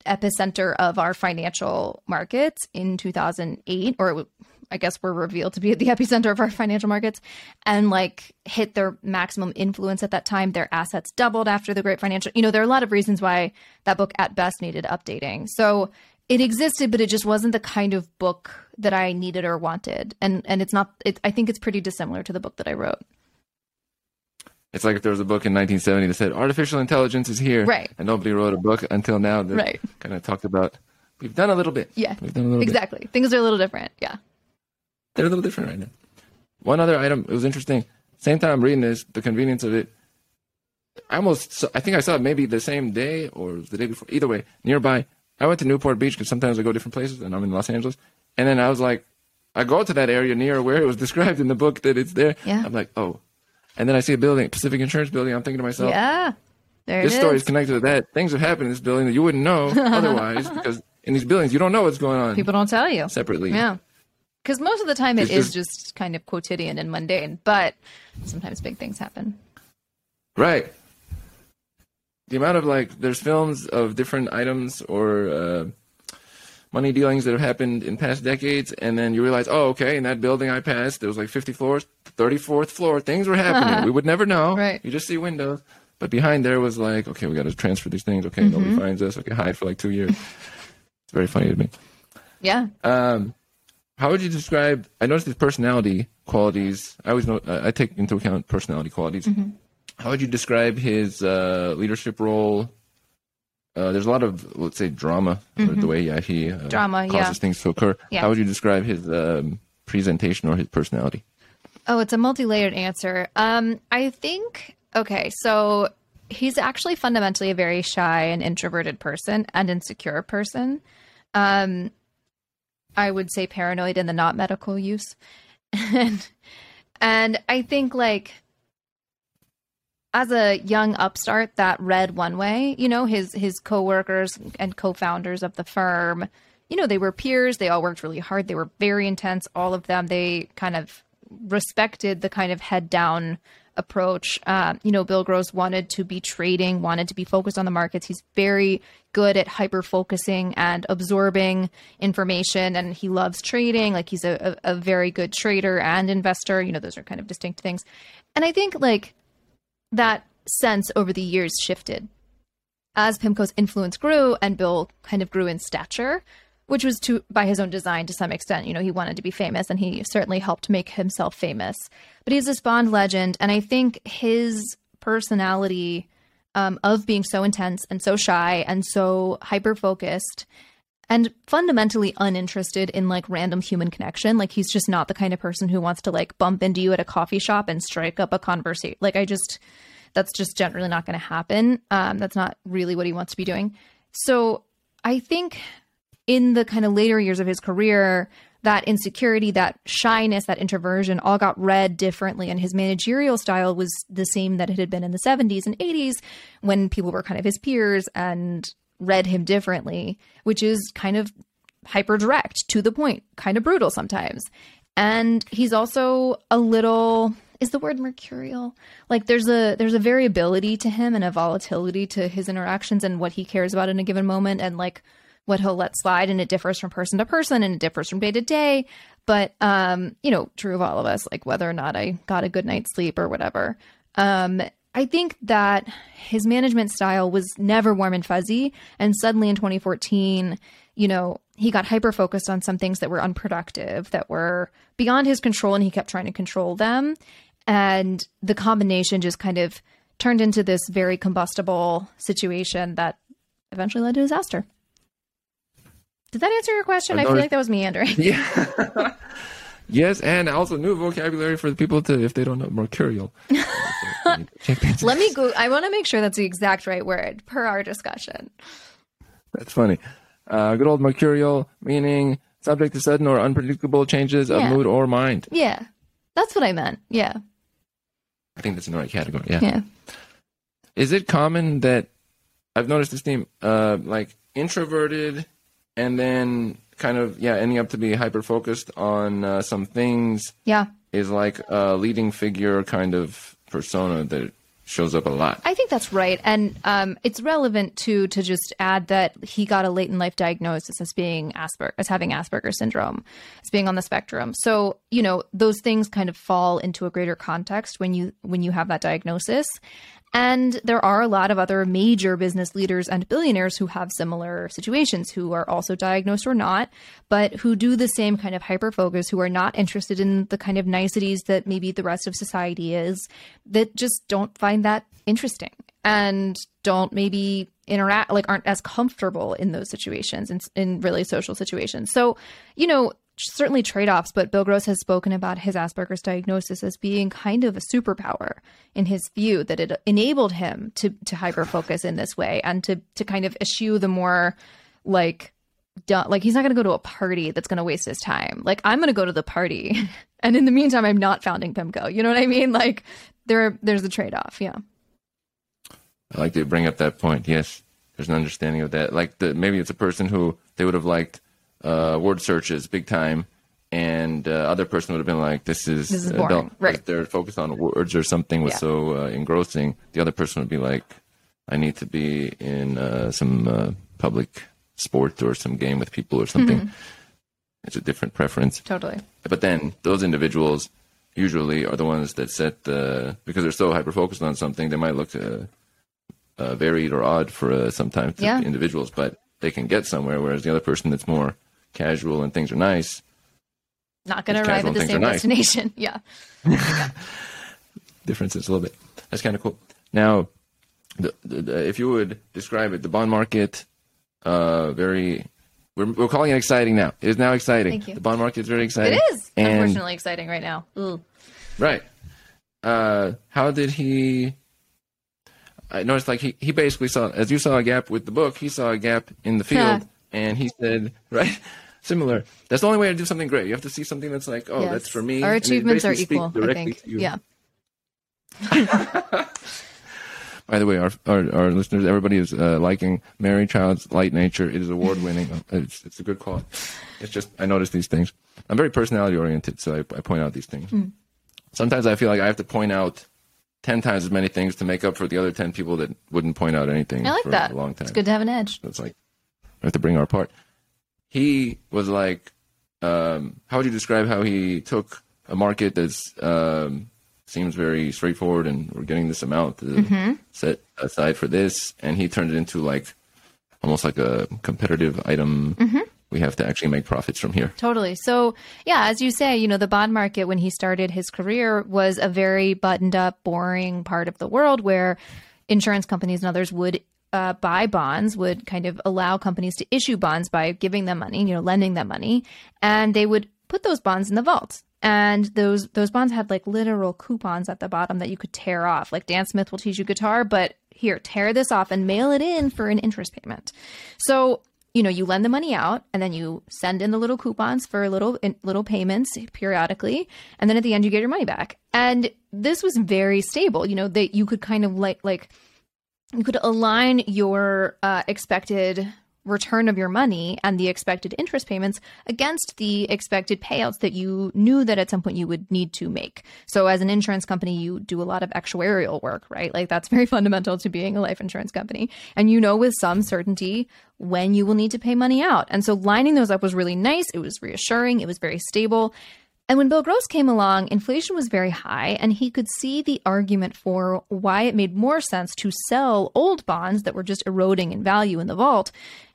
epicenter of our financial markets in 2008, or I guess we were revealed to be at the [LAUGHS] epicenter of our financial markets and like hit their maximum influence at that time. Their assets doubled after the great financial, you know, there are a lot of reasons why that book at best needed updating. So it existed, but it just wasn't the kind of book that I needed or wanted. And, and it's not, it, I think it's pretty dissimilar to the book that I wrote. It's like if there was a book in 1970 that said artificial intelligence is here, right? And nobody wrote a book until now that right. kind of talked about we've done a little bit. Yeah, we've done a little exactly. Bit. Things are a little different. Yeah. They're a little different right now. One other item, it was interesting. Same time I'm reading this, the convenience of it. I almost, I think I saw it maybe the same day or the day before. Either way, nearby. I went to Newport Beach because sometimes I go different places, and I'm in Los Angeles. And then I was like, I go to that area near where it was [LAUGHS] described in the book that it's there. Yeah. I'm like, oh. And then I see a building, Pacific Insurance Building. I'm thinking to myself, yeah. There this story is. is connected to that. Things have happened in this building that you wouldn't know [LAUGHS] otherwise because in these buildings you don't know what's going on People don't tell you. separately. Yeah. Because most of the time It's just- just kind of quotidian and mundane, but sometimes big things happen. Right. The amount of like, there's films of different items or uh, money dealings that have happened in past decades, and then you realize, oh, okay, in that building I passed, there was like 50 floors, 34th floor, things were happening. [LAUGHS] we would never know. Right. You just see windows. But behind there was like, okay, we got to transfer these things. Okay, Mm-hmm. nobody finds us. Okay, hide for like two years. it's very funny to me. Yeah. Um, how would you describe? I noticed these personality qualities. I always know. I take into account personality qualities. Mm-hmm. How would you describe his uh, leadership role? Uh, there's a lot of let's say drama, or the way yeah, he uh, Mm-hmm. Drama, causes yeah. things to occur. Yeah. How would you describe his um, presentation or his personality? Oh, it's a multi-layered answer. Um, I think okay, so he's actually fundamentally a very shy and introverted person and insecure person. Um, I would say paranoid in the not medical use, [LAUGHS] and and I think like as a young upstart that read one way, you know, his his coworkers and co-founders of the firm, you know, they were peers, they all worked really hard, they were very intense, all of them. They kind of respected the kind of head down approach. Um, you know, Bill Gross wanted to be trading, wanted to be focused on the markets. He's very good at hyper focusing and absorbing information, and he loves trading. Like he's a, a, a very good trader and investor. You know, those are kind of distinct things. And I think like that sense over the years shifted as Pimco's influence grew and Bill kind of grew in stature, which was to by his own design to some extent. You know, he wanted to be famous and he certainly helped make himself famous. But he's this Bond legend, and I think his personality um, of being so intense and so shy and so hyper focused and fundamentally uninterested in like random human connection. Like he's just not the kind of person who wants to like bump into you at a coffee shop and strike up a conversation. Like I just that's just generally not going to happen. Um, that's not really what he wants to be doing. So I think in the kind of later years of his career, that insecurity, that shyness, that introversion all got read differently. And his managerial style was the same that it had been in the 70s and 80s when people were kind of his peers and read him differently, which is kind of hyper direct, to the point, kind of brutal sometimes. And he's also a little is the word mercurial like there's a there's a variability to him and a volatility to his interactions and what he cares about in a given moment and like what he'll let slide and it differs from person to person and it differs from day to day. But um you know true of all of us like whether or not i got a good night's sleep or whatever. Um i think that his management style was never warm and fuzzy and suddenly in 2014 you know he got hyper focused on some things that were unproductive that were beyond his control and he kept trying to control them. And the combination just kind of turned into this very combustible situation that eventually led to disaster did that answer your question? I I feel like that was meandering. [LAUGHS] Yeah. yes, and also new vocabulary for the people to if they don't know mercurial. [LAUGHS] Let me go. I want to make sure that's the exact right word per our discussion. That's funny. Uh, good old mercurial, meaning subject to sudden or unpredictable changes of mood or mind. Yeah, that's what I meant. Yeah, I think that's in the right category. Yeah. yeah. Is it common that I've noticed this theme, uh, like introverted, and then kind of yeah, ending up to be hyper focused on uh, some things Yeah, is like a leading figure kind of persona that shows up a lot. I think that's right, and um, it's relevant too to just add that he got a late in life diagnosis as being Asperger, as having Asperger's syndrome, as being on the spectrum. So you know those things kind of fall into a greater context when you when you have that diagnosis. And there are a lot of other major business leaders and billionaires who have similar situations, who are also diagnosed or not, but who do the same kind of hyper focus, who are not interested in the kind of niceties that maybe the rest of society is, that just don't find that interesting and don't maybe interact, like aren't as comfortable in those situations, in, in really social situations. So, you know, certainly trade offs, but Bill Gross has spoken about his Asperger's diagnosis as being kind of a superpower in his view, that it enabled him to to hyper focus in this way and to to kind of eschew the more like like he's not going to go to a party that's going to waste his time. Like I'm going to go to the party, [LAUGHS] and in the meantime, I'm not founding PIMCO. You know what I mean? Like there, there's a trade off. Yeah. I like to bring up that point. Yes, there's an understanding of that. Like the, maybe it's a person who they would have liked uh, word searches big time, and uh, other person would have been like, "This is, this is boring." right? They're focused on words or something was yeah. so uh, engrossing. The other person would be like, "I need to be in uh, some uh, public sport or some game with people or something." Mm-hmm. It's a different preference. Totally. But then those individuals usually are the ones that set the because they're so hyper focused on something. They might look uh, varied or odd for uh, sometimes yeah. individuals, but they can get somewhere. Whereas the other person that's more casual and things are nice, not going to arrive at the same destination. Nice. [LAUGHS] yeah. Differences a little bit. That's kind of cool. Now, the, the, the, if you would describe it, the bond market, uh, very. We're, we're calling it exciting now. It is now exciting. Thank you. The bond market is very exciting. It is and, unfortunately exciting right now. Ooh. Right. Uh, how did he I noticed like he, he basically saw as you saw a gap with the book, he saw a gap in the field, [LAUGHS] and he said right. Similar. That's the only way to do something great. You have to see something that's like, oh, yes. that's for me. Our achievements are equal. I think. Yeah. [LAUGHS] By the way, our, our, our listeners, everybody is uh, liking Mary Childs' Light Nature. It is award winning. [LAUGHS] it's, it's a good call. It's just I notice these things. I'm very personality oriented, so I, I point out these things. Mm. Sometimes I feel like I have to point out 10 times as many things to make up for the other 10 people that wouldn't point out anything I like for that. a long time. It's good to have an edge. It's like, we have to bring our part. He was like, um, how would you describe how he took a market that's um, seems very straightforward and we're getting this amount mm-hmm. set aside for this, and he turned it into like almost like a competitive item mm-hmm we have to actually make profits from here. Totally. So, yeah, as you say, you know, the bond market when he started his career was a very buttoned up, boring part of the world where insurance companies and others would uh, buy bonds, would kind of allow companies to issue bonds by giving them money, you know, lending them money, and they would put those bonds in the vault. And those those bonds had like literal coupons at the bottom that you could tear off. Like Dan Smith will teach you guitar, but here, tear this off and mail it in for an interest payment. So you know, you lend the money out and then you send in the little coupons for little little payments periodically, and then at the end you get your money back. And this was very stable. You know that you could kind of like like you could align your uh, expected return of your money and the expected interest payments against the expected payouts that you knew that at some point you would need to make. So as an insurance company, you do a lot of actuarial work, right? Like that's [LAUGHS] very fundamental to being a life insurance company. And you know with some certainty when you will need to pay money out. And so lining those up was really nice. It was reassuring. It was very stable. And when Bill Gross came along, inflation was very high, and he could see the argument for why it made more sense to sell old bonds that were just eroding in value in the vault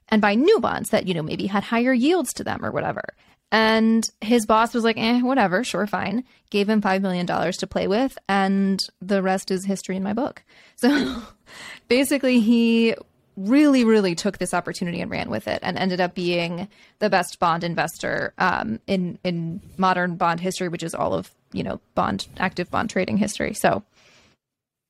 and buy new bonds that, you know, maybe had higher yields to them or whatever. And his boss was like, eh, whatever, sure, fine. Gave him $5 million to play with, and the rest is history in my book. So [LAUGHS] basically, he really, really took this opportunity and ran with it and ended up being the best bond investor um, in, in modern bond history, which is all of, you know, bond, active bond trading history. So,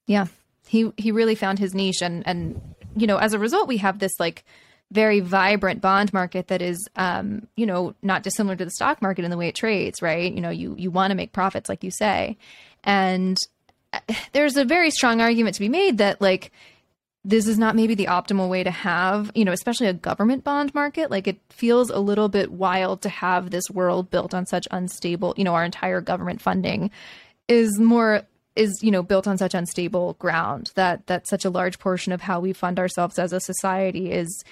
yeah, he, he really found his niche. And, and, you know, as a result, we have this like, very vibrant bond market that is, um, you know, not dissimilar to the stock market in the way it trades, right? You know, you you want to make profits, like you say, and uh, there's a very strong argument to be made that like this is not maybe the optimal way to have, you know, especially a government bond market. Like it feels a little bit wild to have this world built on such unstable, you know, our entire government funding is more is you know built on such unstable ground that that such a large portion of how we fund ourselves as a society is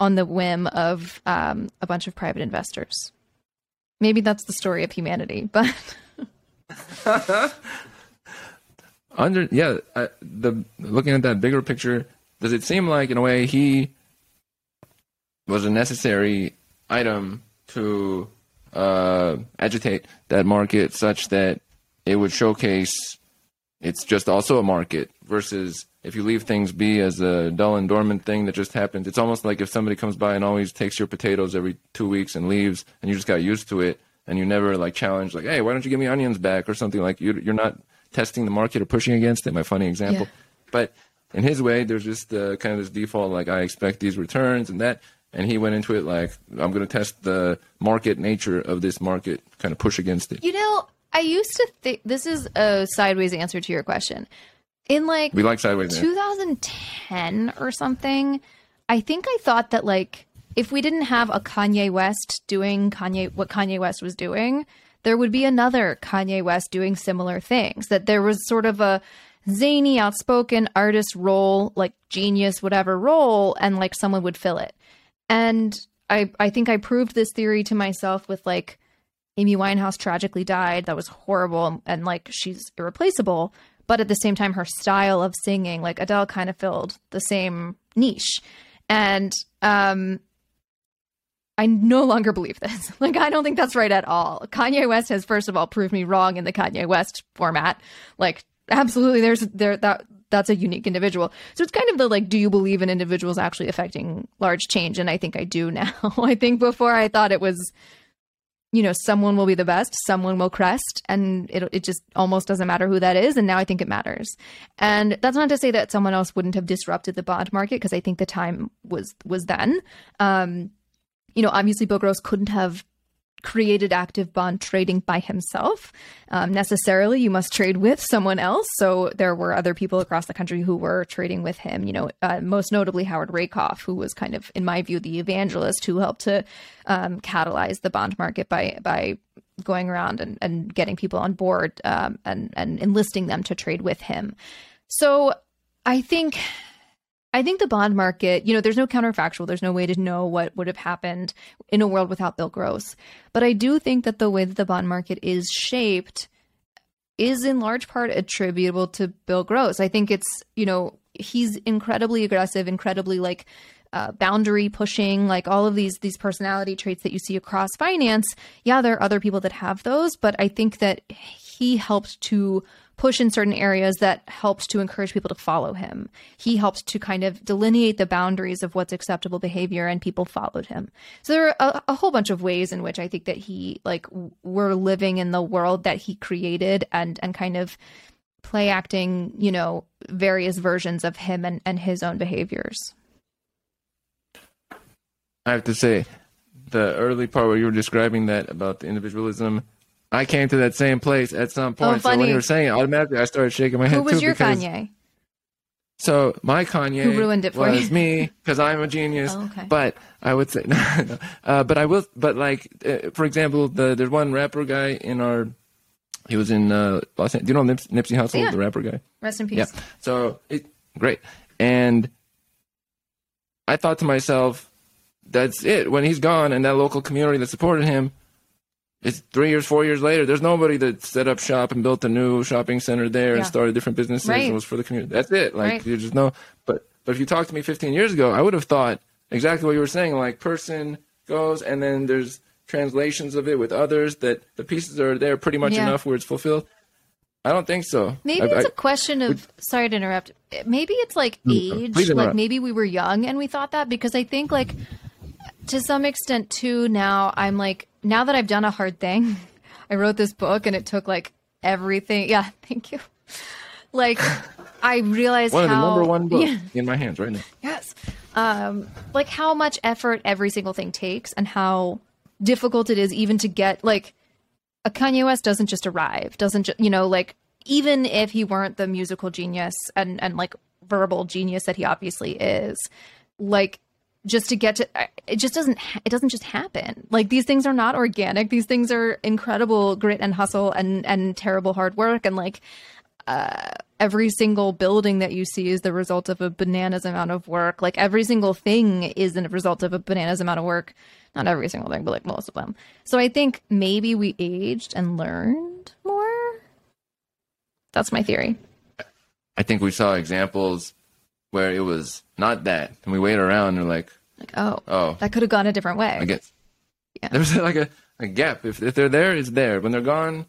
on the whim of um, a bunch of private investors. Maybe that's the story of humanity, but. [LAUGHS] Under yeah, uh, the looking at that bigger picture, does it seem like in a way he was a necessary item to uh, agitate that market such that it would showcase it's just also a market versus if you leave things be as a dull and dormant thing that just happens, it's almost like if somebody comes by and always takes your potatoes every two weeks and leaves, and you just got used to it, and you never like challenge, like, hey, why don't you give me onions back or something like you, you're not testing the market or pushing against it. My funny example, Yeah. but in his way, there's just uh, kind of this default, like I expect these returns and that, and he went into it like I'm going to test the market nature of this market, kind of push against it. You know, I used to think this is a sideways answer to your question. In like We like sideways. there. 2010 or something, I think I thought that like if we didn't have a Kanye West doing Kanye what Kanye West was doing, there would be another Kanye West doing similar things. That there was sort of a zany, outspoken artist role, like genius, whatever role, and like someone would fill it. And I I think I proved this theory to myself with like Amy Winehouse tragically died. That was horrible and like she's irreplaceable. But at the same time, her style of singing, like Adele kind of filled the same niche. And um I no longer believe this. [LAUGHS] Like I don't think that's right at all. Kanye West has first of all proved me wrong in the Kanye West format. Like absolutely there's there that that's a unique individual. So it's kind of the like, do you believe in individuals actually affecting large change? And I think I do [LAUGHS] now. I think before I thought it was, you know, someone will be the best, someone will crest, and it it just almost doesn't matter who that is. And now I think it matters. And that's not to say that someone else wouldn't have disrupted the bond market because I think the time was was then. Um, you know, obviously Bill Gross couldn't have created active bond trading by himself um, necessarily. You must trade with someone else. So there were other people across the country who were trading with him. You know, uh, most notably Howard Rakoff, who was kind of, in my view, the evangelist who helped to um, catalyze the bond market by by going around and, and getting people on board um, and and enlisting them to trade with him. So I think I think the bond market, you know, there's no counterfactual. There's no way to know what would have happened in a world without Bill Gross. But I do think that the way that the bond market is shaped is in large part attributable to Bill Gross. I think it's, you know, he's incredibly aggressive, incredibly like uh, boundary pushing, like all of these these personality traits that you see across finance. Yeah, there are other people that have those, but I think that he helped to push in certain areas that helped to encourage people to follow him. He helped to kind of delineate the boundaries of what's acceptable behavior, and people followed him. So there are a, a whole bunch of ways in which I think that he like we're living in the world that he created, and and kind of play acting, you know, various versions of him and, and his own behaviors. I have to say, the early part where you were describing that about the individualism, I came to that same place at some point. so when you were saying it, automatically I started shaking my head Who was too. your because, Kanye? So my Kanye Who ruined it for was you? me [LAUGHS] because I'm a genius. Oh, okay. But I would say, [LAUGHS] no, uh, but I will. But like, uh, for example, the there's one rapper guy in our. He was in uh, Los Angeles. Do you know Nips- Nipsey Hussle, Yeah. the rapper guy? Rest in peace. Yeah. So it great. And I thought to myself, that's it. When he's gone and that local community that supported him, it's three years, four years later, there's nobody that set up shop and built a new shopping center there Yeah. and started different businesses Right. and was for the community. That's it. Like Right. you just know but but if you talked to me fifteen years ago, I would have thought exactly what you were saying, like person goes and then there's translations of it with others that the pieces are there pretty much Yeah. enough where it's fulfilled. I don't think so. Maybe I- it's I- a question of sorry to interrupt. Maybe it's like age. Mm, Like maybe we were young and we thought that because I think like to some extent too now I'm like now that I've done a hard thing. [LAUGHS] I wrote this book and it took like everything. Yeah, [LAUGHS] thank you. Like I realized one of the how number one books Yeah. [LAUGHS] in my hands right now. Yes. Um, like how much effort every single thing takes and how difficult it is even to get like a Kanye West doesn't just arrive, doesn't just, you know, like even if he weren't the musical genius and, and like verbal genius that he obviously is, like just to get to it just doesn't it doesn't just happen like these things are not organic these things are incredible grit and hustle and and terrible hard work and like uh, every single building that you see is the result of a bananas amount of work. Like every single thing is a result of a bananas amount of work. Not every single thing, but like most of them. So I think maybe we aged and learned more. That's my theory. I think we saw examples where it was not that, and we wait around and we're like, Like, oh, oh, that could have gone a different way. I guess Yeah. there's [LAUGHS] like a, a gap. If if they're there, it's there. When they're gone,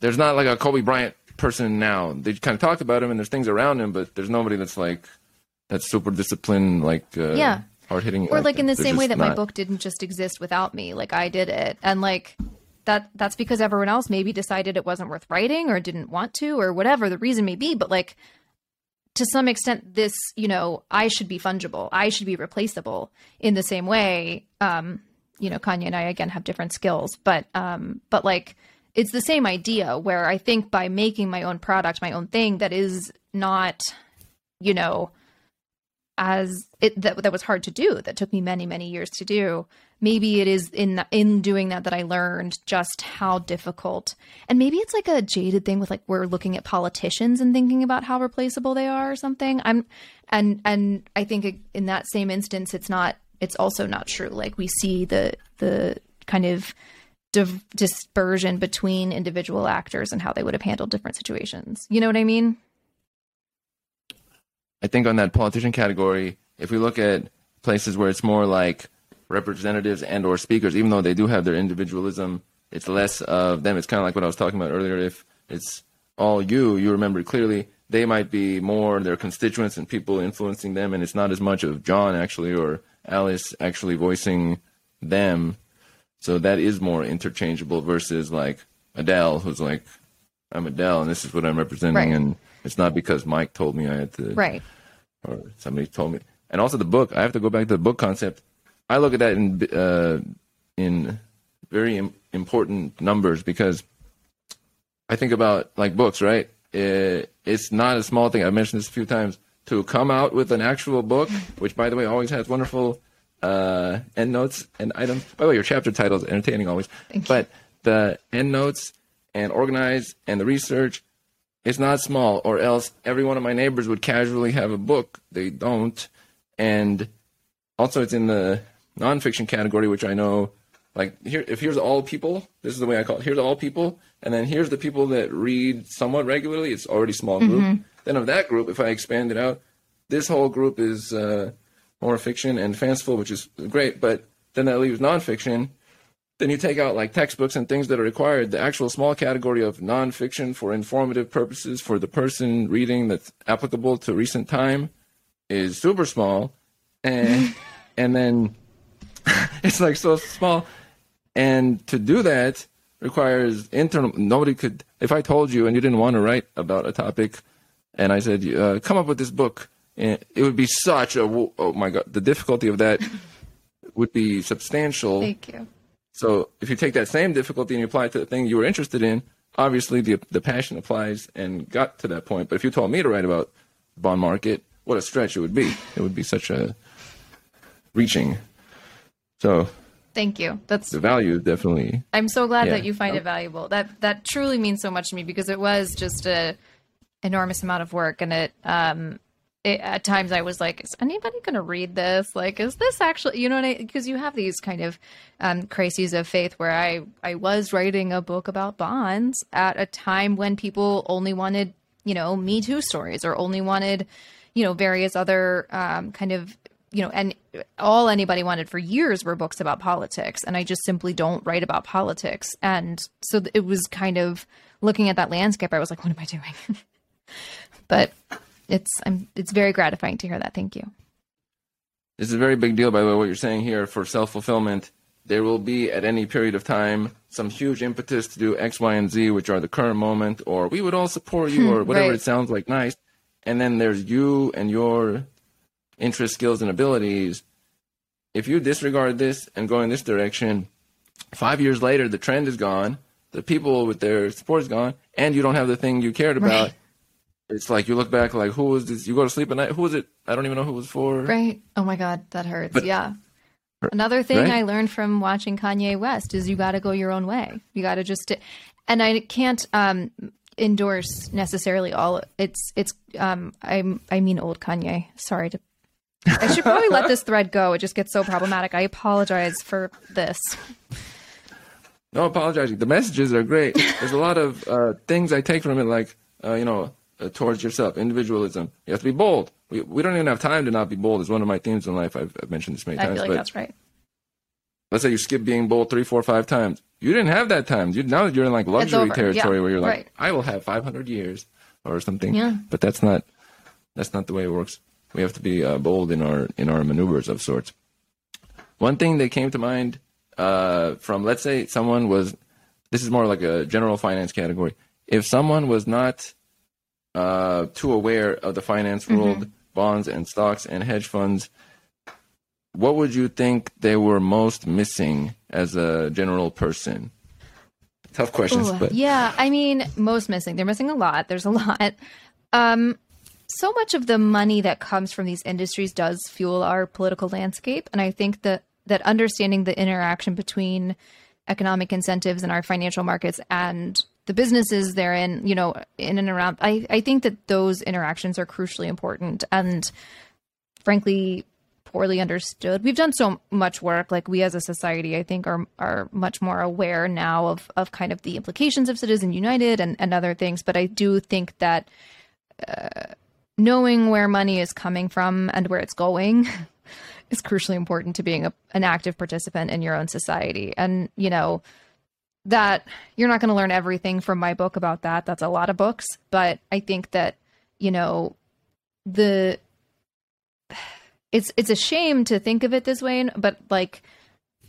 there's not like a Kobe Bryant person now. They kind of talk about him, and there's things around him, but there's nobody that's like that's super disciplined, like uh, Yeah. hard hitting. or like in the same way that my book didn't just exist without me like i did it and like that that's because everyone else maybe decided it wasn't worth writing or didn't want to or whatever the reason may be but like to some extent this you know i should be fungible. I should be replaceable in the same way um you know kanye and i again have different skills. But um but like it's the same idea where i think by making my own product my own thing that is not you know as it that, that was hard to do that took me many many years to do. Maybe it is in in doing that that i learned just how difficult. And maybe it's like a jaded thing with like we're looking at politicians and thinking about how replaceable they are or something. I'm and and i think in that same instance it's not it's also not true. Like we see the the kind of div- dispersion between individual actors and how they would have handled different situations. You know what i mean I think on that politician category, if we look at places where it's more like representatives and or speakers, even though they do have their individualism, it's less of them. It's kind of like what I was talking about earlier. If it's all you, you remember clearly, they might be more their constituents and people influencing them, and it's not as much of John actually or Alice actually voicing them. So that is more interchangeable versus like Adele, who's like, I'm Adele, and this is what I'm representing, Right. and it's not because Mike told me I had to right or somebody told me. And also the book. I have to go back to the book concept. I look at that in uh, in very Im- important numbers because I think about like books, right? It, it's not a small thing. I've mentioned this a few times to come out with an actual book, [LAUGHS] which by the way always has wonderful uh, end notes and items. By the way, your chapter title is entertaining always. Thank you. but the end notes and organize and the research it's not small, or else every one of my neighbors would casually have a book. They don't. And also, it's in the nonfiction category, which I know, like, here, if here's all people, this is the way I call it. Here's all people, and then here's the people that read somewhat regularly. It's already small group. Then of that group, if I expand it out, this whole group is uh, more fiction and fanciful, which is great. But then that leaves nonfiction. Then you take out like textbooks and things that are required. The actual small category of nonfiction for informative purposes for the person reading that's applicable to recent time is super small, and [LAUGHS] and then [LAUGHS] it's like so small. And to do that requires internal. Nobody could. If I told you and you didn't want to write about a topic, and I said, uh, "Come up with this book," and it would be such a. Oh my god, the difficulty of that [LAUGHS] would be substantial. thank you So if you take that same difficulty and you apply it to the thing you were interested in, obviously the the passion applies and got to that point. But if you told me to write about the bond market, what a stretch it would be. It would be such a reaching. So thank you that's the value definitely I'm so glad Yeah. that you find it valuable. That that truly means so much to me because it was just a enormous amount of work, and it um it, at times I was like, is anybody going to read this? Like, is this actually you know what I? Because you have these kind of um, crises of faith where I I was writing a book about bonds at a time when people only wanted you know Me Too stories or only wanted you know various other um, kind of you know, and all anybody wanted for years were books about politics, and I just simply don't write about politics. And so it was kind of looking at that landscape. I was like, what am I doing? [LAUGHS] but it's I'm it's very gratifying to hear that. Thank you. This is a very big deal, by the way, what you're saying here for self fulfillment. There will be at any period of time some huge impetus to do X, Y, and Z, which are the current moment, or we would all support you, hmm, or whatever Right. it sounds like nice. And then there's you and your interests, skills, and abilities. If you disregard this and go in this direction, five years later, the trend is gone, the people with their support is gone, and you don't have the thing you cared about. Right. It's like you look back, like, who was this? You go to sleep at night, who was it? I don't even know who it was for. Right. Oh my God, that hurts. But- yeah. Another thing Right? I learned from watching Kanye West is you got to go your own way. You got to just, and I can't um, endorse necessarily all. It's it's um I I mean old Kanye. Sorry to. I should probably let this thread go. It just gets so problematic. I apologize for this. No apologizing. The messages are great. There's a lot of uh, things I take from it, like uh, you know, uh, towards yourself, individualism. You have to be bold. We we don't even have time to not be bold. It's one of my themes in life. I've, I've mentioned this many I times. feel like but that's right. let's say you skip being bold three, four, five times. You didn't have that time. You now you're in like luxury territory Yeah. where you're like, Right. I will have 500 years or something. Yeah. But that's not that's not the way it works. We have to be uh, bold in our in our maneuvers of sorts. One thing that came to mind uh, from let's say someone was this is more like a general finance category. If someone was not uh, too aware of the finance world, bonds and stocks and hedge funds, what would you think they were most missing as a general person? Tough questions, Ooh, but yeah, I mean, most missing. They're missing a lot. There's a lot. Um, so much of the money that comes from these industries does fuel our political landscape, and I think that that understanding the interaction between economic incentives in our financial markets and the businesses they're in, you know, in and around, I, I think that those interactions are crucially important and frankly poorly understood. We've done so much work, like we as a society, I think, are are much more aware now of of kind of the implications of Citizen United and, and other things. But I do think that uh, knowing where money is coming from and where it's going [LAUGHS] is crucially important to being a, an active participant in your own society. And you know that you're not going to learn everything from my book about that. That's a lot of books, but I think that you know the it's it's a shame to think of it this way but like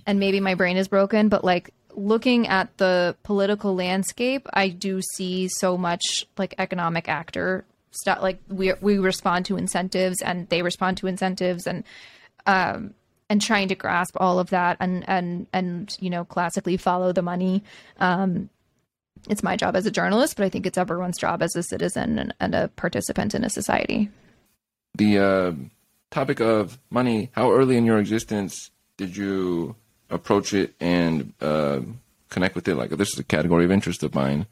and maybe my brain is broken but like looking at the political landscape i do see so much like economic actor stuff like we we respond to incentives and they respond to incentives and um and trying to grasp all of that and and and you know classically follow the money um it's my job as a journalist but i think it's everyone's job as a citizen and, and a participant in a society the uh, topic of money, how early in your existence did you approach it and uh, connect with it? Like, this is a category of interest of mine.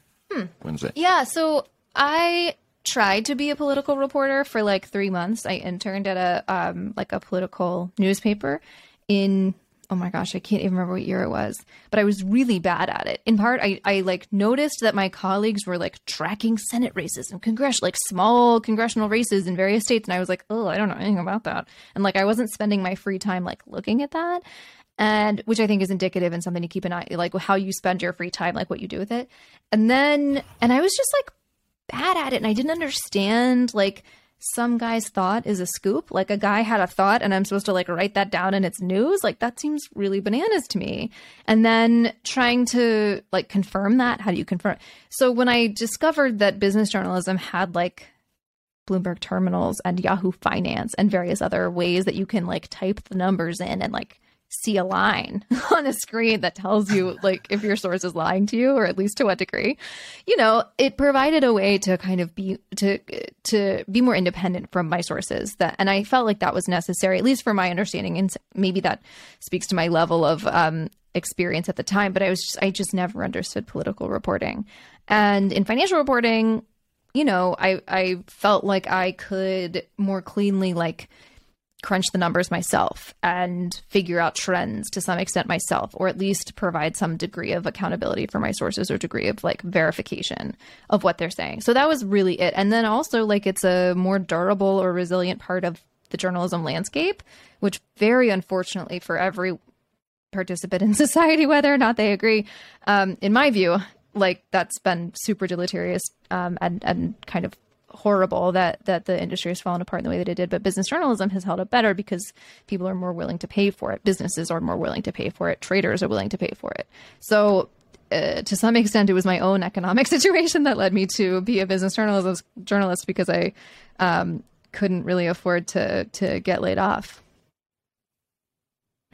When's that? Yeah, so I tried to be a political reporter for like three months. I interned at a um like a political newspaper in oh my gosh, I can't even remember what year it was. But I was really bad at it. In part, I, I like noticed that my colleagues were like tracking Senate races and congressional like small congressional races in various states. And I was like, oh, I don't know anything about that. And like I wasn't spending my free time like looking at that and which I think is indicative and something to keep an eye like how you spend your free time, like what you do with it. And then and I was just like bad at it and I didn't understand like some guy's thought is a scoop. Like a guy had a thought and I'm supposed to like write that down and it's news. Like that seems really bananas to me. And then trying to like confirm that, how do you confirm? So when I discovered that business journalism had like Bloomberg terminals and Yahoo Finance and various other ways that you can like type the numbers in and like see a line [LAUGHS] on a screen that tells you like if your source is lying to you or at least to what degree. You know it provided a way to kind of be to to be more independent from my sources that and i felt like that was necessary at least for my understanding and maybe that speaks to my level of um experience at the time but i was just i just never understood political reporting. And in financial reporting you know i i felt like i could more cleanly like crunch the numbers myself and figure out trends to some extent myself or at least provide some degree of accountability for my sources or degree of like verification of what they're saying. So that was really it. And then also like it's a more durable or resilient part of the journalism landscape which very unfortunately for every participant in [LAUGHS] society whether or not they agree um, in my view like that's been super deleterious um, and and kind of horrible that that the industry has fallen apart in the way that it did but business journalism has held up better because people are more willing to pay for it businesses are more willing to pay for it traders are willing to pay for it so uh, to some extent it was my own economic [LAUGHS] situation that led me to be a business journalist journalist because i um, couldn't really afford to to get laid off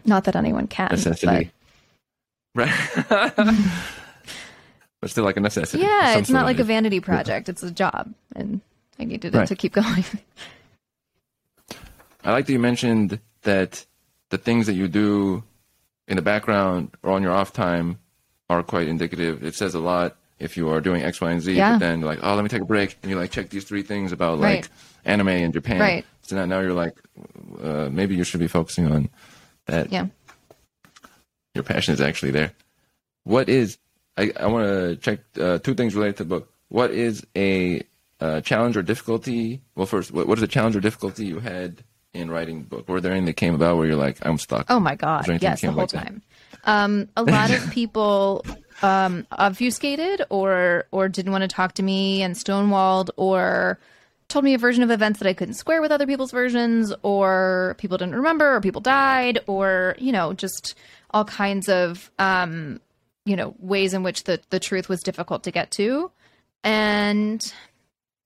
not that anyone can Necessity. Right. [LAUGHS] but still like a necessity. yeah it's not like a vanity project it's a job and i needed it to keep [LAUGHS] going I like that you mentioned that the things that you do in the background or on your off time are quite indicative. It says a lot if you are doing X, Y, and Z, Yeah. but then you're like, oh, let me take a break, and you like check these three things about like Right. anime in Japan. Right. So now, now you're like, uh, maybe you should be focusing on that. yeah Your passion is actually there. What is? I, I want to check uh, two things related to the book. What is a uh, challenge or difficulty? Well, first, what, what is a challenge or difficulty you had in writing the book? Were there any that came about where you're like, I'm stuck? Oh my god, Was there anything that yes, the whole like time. Um, a lot of [LAUGHS] people um, obfuscated or or didn't want to talk to me and stonewalled or told me a version of events that I couldn't square with other people's versions or people didn't remember or people died or you know just all kinds of um, you know ways in which the the truth was difficult to get to and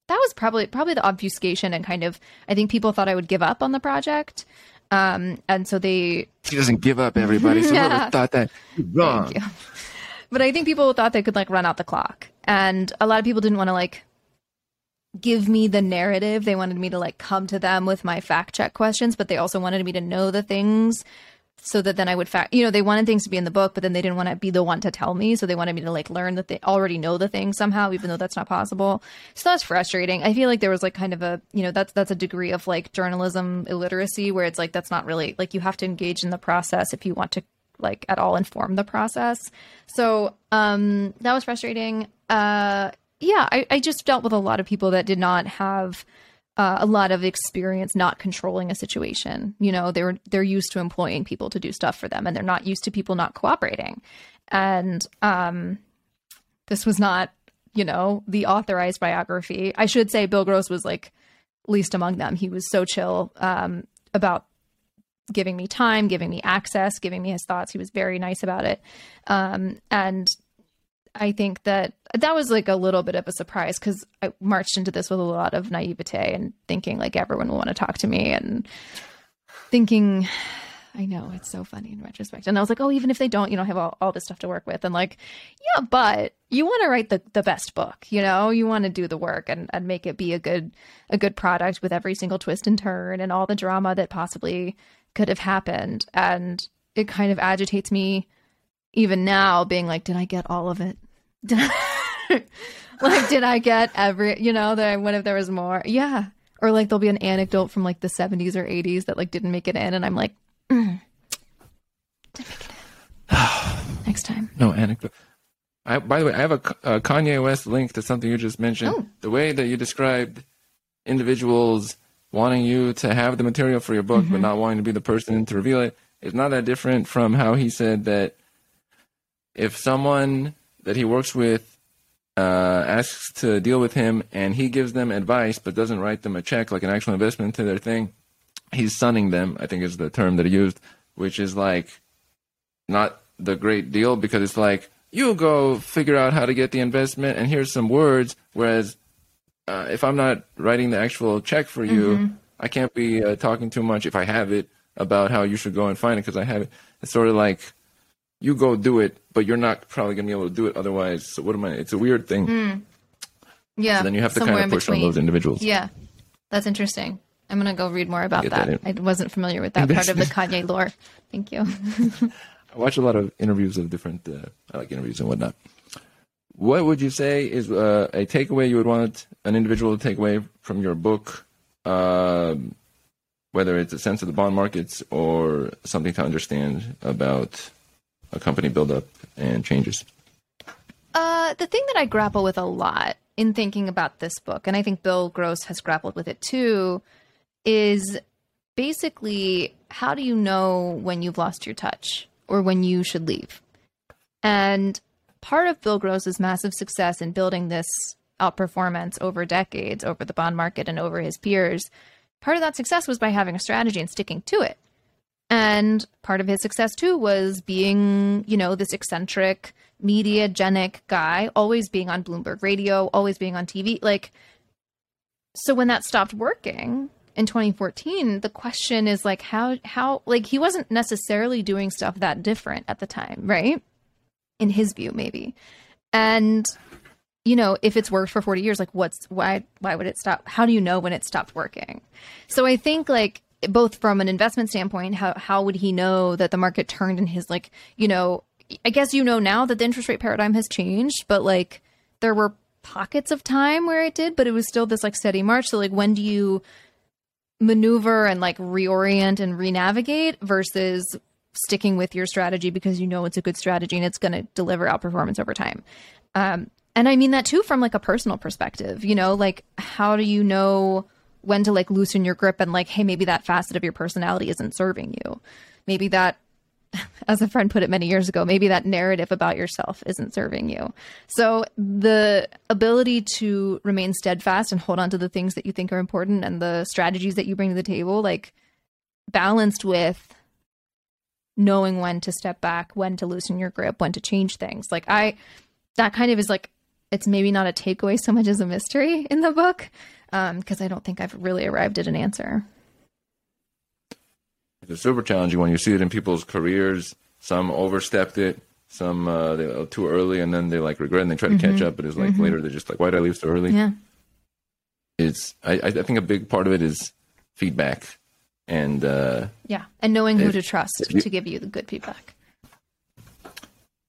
that was probably probably the obfuscation and kind of I think people thought I would give up on the project um, and so they She doesn't give up, everybody. So [LAUGHS] Yeah. thought that, you're wrong. Thank you. But I think people thought they could like run out the clock. And a lot of people didn't want to like give me the narrative. They wanted me to like come to them with my fact check questions, but they also wanted me to know the things so that then I would fact, you know, they wanted things to be in the book, but then they didn't want to be the one to tell me. So they wanted me to like learn that they already know the thing somehow, even though that's not possible. So that's frustrating. I feel like there was like kind of a, you know, that's, that's a degree of like journalism illiteracy where it's like, that's not really like you have to engage in the process if you want to like at all inform the process. So, um, that was frustrating. Uh, yeah, I, I just dealt with a lot of people that did not have uh, a lot of experience not controlling a situation. You know, they're they're used to employing people to do stuff for them, and they're not used to people not cooperating. And um, this was not, you know, the authorized biography. I should say Bill Gross was like least among them. He was so chill um, about giving me time, giving me access, giving me his thoughts. He was very nice about it. Um, and I think that that was like a little bit of a surprise because I marched into this with a lot of naivete and thinking like everyone will want to talk to me and thinking, [SIGHS] I know it's so funny in retrospect. And I was like, oh, even if they don't, you know, have all, all this stuff to work with. And like, yeah, but you want to write the, the best book, you know, you want to do the work and, and make it be a good, a good product with every single twist and turn and all the drama that possibly could have happened. And it kind of agitates me even now being like, did I get all of it? I, [LAUGHS] like, did I get every, you know, that what if there was more? Yeah. Or like there'll be an anecdote from like the 70s or 80s that like didn't make it in. And I'm like, mm, didn't make it in. [SIGHS] Next time. No anecdote. I, by the way, I have a Kanye West link to something you just mentioned. Oh. The way that you described individuals wanting you to have the material for your book, but not wanting to be the person to reveal it, is not that different from how he said that if someone that he works with uh, asks to deal with him and he gives them advice but doesn't write them a check, like an actual investment to their thing, he's sunning them, I think is the term that he used, which is like not the great deal because it's like you go figure out how to get the investment and here's some words whereas uh, if i'm not writing the actual check for you i can't be uh, talking too much if i have it about how you should go and find it because i have it. It's sort of like you go do it but you're not probably going to be able to do it otherwise so what am i it's a weird thing Yeah. so then you have to kind of push on those individuals Yeah. That's interesting. I'm going to go read more about that. that I wasn't familiar with that [LAUGHS] part of the Kanye lore. Thank you. [LAUGHS] I watch a lot of interviews of different. Uh, I like interviews and whatnot. What would you say is uh, a takeaway you would want an individual to take away from your book, um, whether it's a sense of the bond markets or something to understand about a company buildup and changes? Uh, the thing that I grapple with a lot in thinking about this book, and I think Bill Gross has grappled with it too, is basically how do you know when you've lost your touch or when you should leave? And part of Bill Gross's massive success in building this outperformance over decades, over the bond market and over his peers, part of that success was by having a strategy and sticking to it. And part of his success too was being, you know, this eccentric, mediagenic guy, always being on Bloomberg radio, always being on TV. Like, so when that stopped working in 2014, the question is like, how, how, like, he wasn't necessarily doing stuff that different at the time, right? In his view, maybe. And, you know, if it's worked for 40 years, like, what's, why, why would it stop? How do you know when it stopped working? So I think, like, both from an investment standpoint, how how would he know that the market turned in his like, you know, I guess you know now that the interest rate paradigm has changed, but like there were pockets of time where it did, but it was still this like steady march. So like when do you maneuver and like reorient and renavigate versus sticking with your strategy because you know it's a good strategy and it's going to deliver outperformance over time. Um, and I mean that too from like a personal perspective, you know, like how do you know when to like loosen your grip and like, hey, maybe that facet of your personality isn't serving you. Maybe that, [LAUGHS] as a friend put it many years ago, maybe that narrative about yourself isn't serving you. So the ability to remain steadfast and hold on to the things that you think are important and the strategies that you bring to the table, like balanced with knowing when to step back, when to loosen your grip, when to change things. Like I, that kind of is like, it's maybe not a takeaway so much as a mystery in the book, because um, I don't think I've really arrived at an answer. It's a super challenging when you see it in people's careers. Some overstepped it, some uh, they, too early, and then they like regret and they try to mm-hmm. catch up. But it's like mm-hmm. later they're just like, why did I leave so early? Yeah. It's I, I think a big part of it is feedback and uh, yeah, and knowing who to trust you, to give you the good feedback.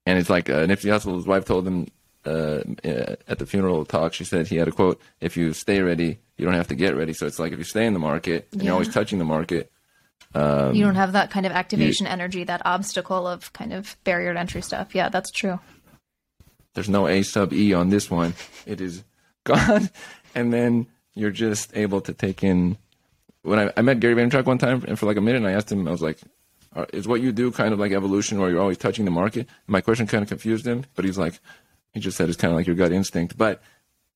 And it's like uh, Nipsey Hussle's wife told him uh, uh, at the funeral talk. She said he had a quote: "If you stay ready, you don't have to get ready." So it's like if you stay in the market and yeah. you're always touching the market, um, you don't have that kind of activation you, energy, that obstacle of kind of barrier to entry stuff. Yeah, that's true. There's no A sub E on this one. It is gone, [LAUGHS] and then you're just able to take in when I, I met Gary Vaynerchuk one time, and for like a minute, and I asked him, I was like, "Is what you do kind of like evolution, where you're always touching the market?" My question kind of confused him, but he's like, he just said it's kind of like your gut instinct. But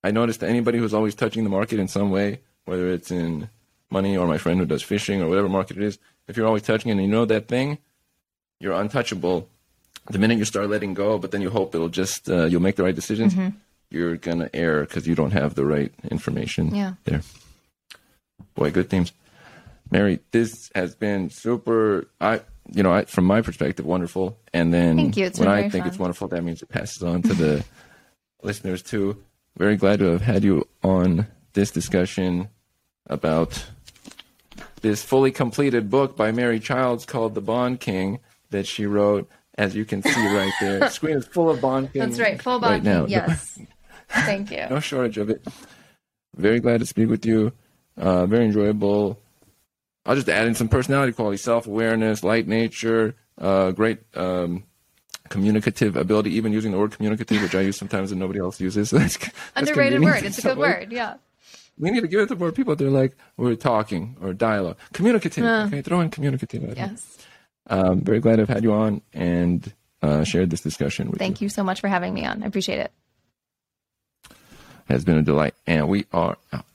I noticed that anybody who's always touching the market in some way, whether it's in money or my friend who does fishing or whatever market it is, if you're always touching it and you know that thing, you're untouchable. The minute you start letting go, but then you hope it'll just uh, you'll make the right decisions, mm-hmm. you're gonna err because you don't have the right information yeah. there. Boy, good themes. Mary, this has been super. I, you know, I, from my perspective, wonderful. And then when I think fun. it's wonderful, that means it passes on to the [LAUGHS] listeners too. Very glad to have had you on this discussion about this fully completed book by Mary Childs called The Bond King that she wrote. As you can see right there, the screen is full of Bond King. That's right, full Bond right King. Now. Yes, [LAUGHS] thank you. no shortage of it. Very glad to speak with you. Uh, very enjoyable. I'll just add in some personality qualities, self awareness, light nature, uh, great um, communicative ability, even using the word communicative, which I use sometimes and nobody else uses. [LAUGHS] that's, that's Underrated word. It's a good word. Yeah. We need to give it to more people. They're like, we're talking or dialogue. Communicative. Uh, okay, throw in communicative. Yes. Um, very glad I've had you on and uh, shared this discussion with you. Thank you. you so much for having me on. I appreciate it. It has been a delight. And we are out.